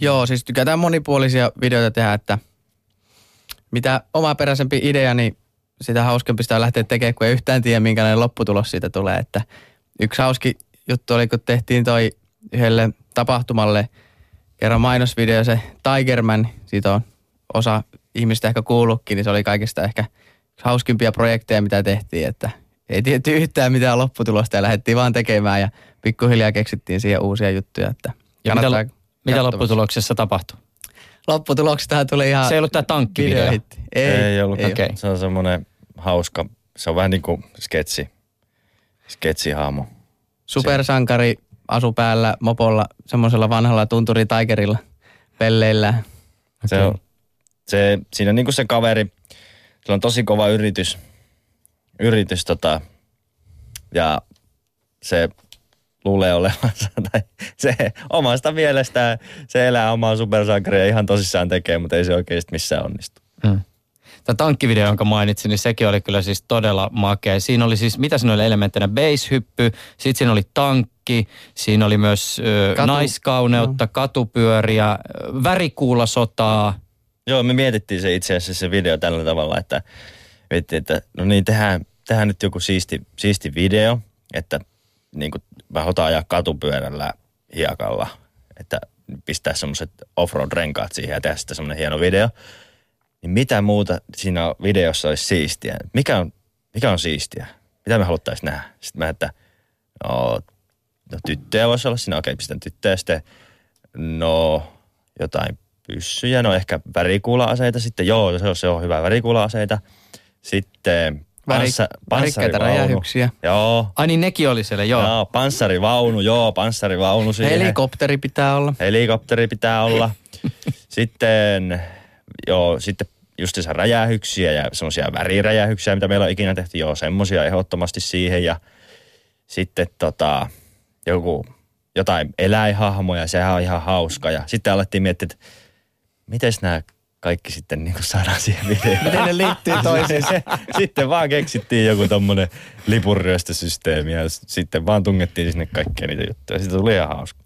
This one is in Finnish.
Joo, siis tykätään monipuolisia videoita tehdä, että mitä omaperäisempi idea, niin sitä hauskempi sitä lähteä tekemään, kun ei yhtään tiedä, minkälainen lopputulos siitä tulee. Että yksi hauski juttu oli, kun tehtiin toi yhdelle tapahtumalle kerran mainosvideo, se Tigerman, siitä on osa ihmistä ehkä kuullutkin, niin se oli kaikista ehkä hauskimpia projekteja, mitä tehtiin, että ei tietty yhtään mitään lopputulosta ja lähdettiin vaan tekemään ja pikkuhiljaa keksittiin siihen uusia juttuja. Että ja mitä, mitä lopputuloksessa tapahtui? Lopputuloksestahan tuli ihan... Se ei ollut tämä tankkivideo? Ei, ei ollut. Ei. Okay. Se on semmoinen hauska, se on vähän niin kuin sketsi, sketsihaamu. Supersankari asu päällä mopolla, semmoisella vanhalla tunturi taikerilla pelleillä. Okay. Se on, se, siinä niin kuin se kaveri, se on tosi kova yritys, yritys tota, ja se luulee olevansa, tai se omasta mielestään, se elää omaa supersankaria ihan tosissaan tekee, mutta ei se oikeasti missään onnistu. Hmm. Tämä tankkivideo, jonka mainitsin, niin sekin oli kyllä siis todella makea. Siinä oli siis, mitä siinä oli elementtinä? Base-hyppy, sitten siinä oli tankki, siinä oli myös ö, Katu. naiskauneutta, no. katupyöriä, värikuulasotaa. Joo, me mietittiin se itse asiassa se video tällä tavalla, että, että no niin, tehdään, tehdään nyt joku siisti, siisti video, että niin kuin, mä hotaan ajaa katupyörällä hiekalla, että pistää semmoiset offroad-renkaat siihen ja tehdä sitten semmoinen hieno video. Niin mitä muuta siinä videossa olisi siistiä? Mikä on, mikä on siistiä? Mitä me haluttaisiin nähdä? Sitten mä, että no, no tyttöjä voisi olla siinä, okei, pistän tyttöjä. Sitten no jotain pyssyjä, no ehkä värikuula-aseita sitten, joo, se on, se on hyvä, värikuula-aseita. Sitten Panssa, Värikkäitä räjähyksiä. Joo. Ai niin nekin oli siellä, joo. Joo, panssarivaunu, joo, panssarivaunu siihen. Helikopteri pitää olla. Helikopteri pitää olla. sitten, joo, sitten justiinsa räjähyksiä ja semmoisia väriräjähyksiä, mitä meillä on ikinä tehty. Joo, semmoisia ehdottomasti siihen ja sitten tota, joku, jotain eläihahmoja, sehän on ihan hauska. Ja sitten alettiin miettiä, että miten nämä kaikki sitten niin kuin saadaan siihen videoon. Miten ne liittyy toisiinsa? sitten vaan keksittiin joku tommonen lipunryöstösysteemi ja sitten vaan tungettiin sinne kaikkia niitä juttuja. Sitten tuli ihan hauska.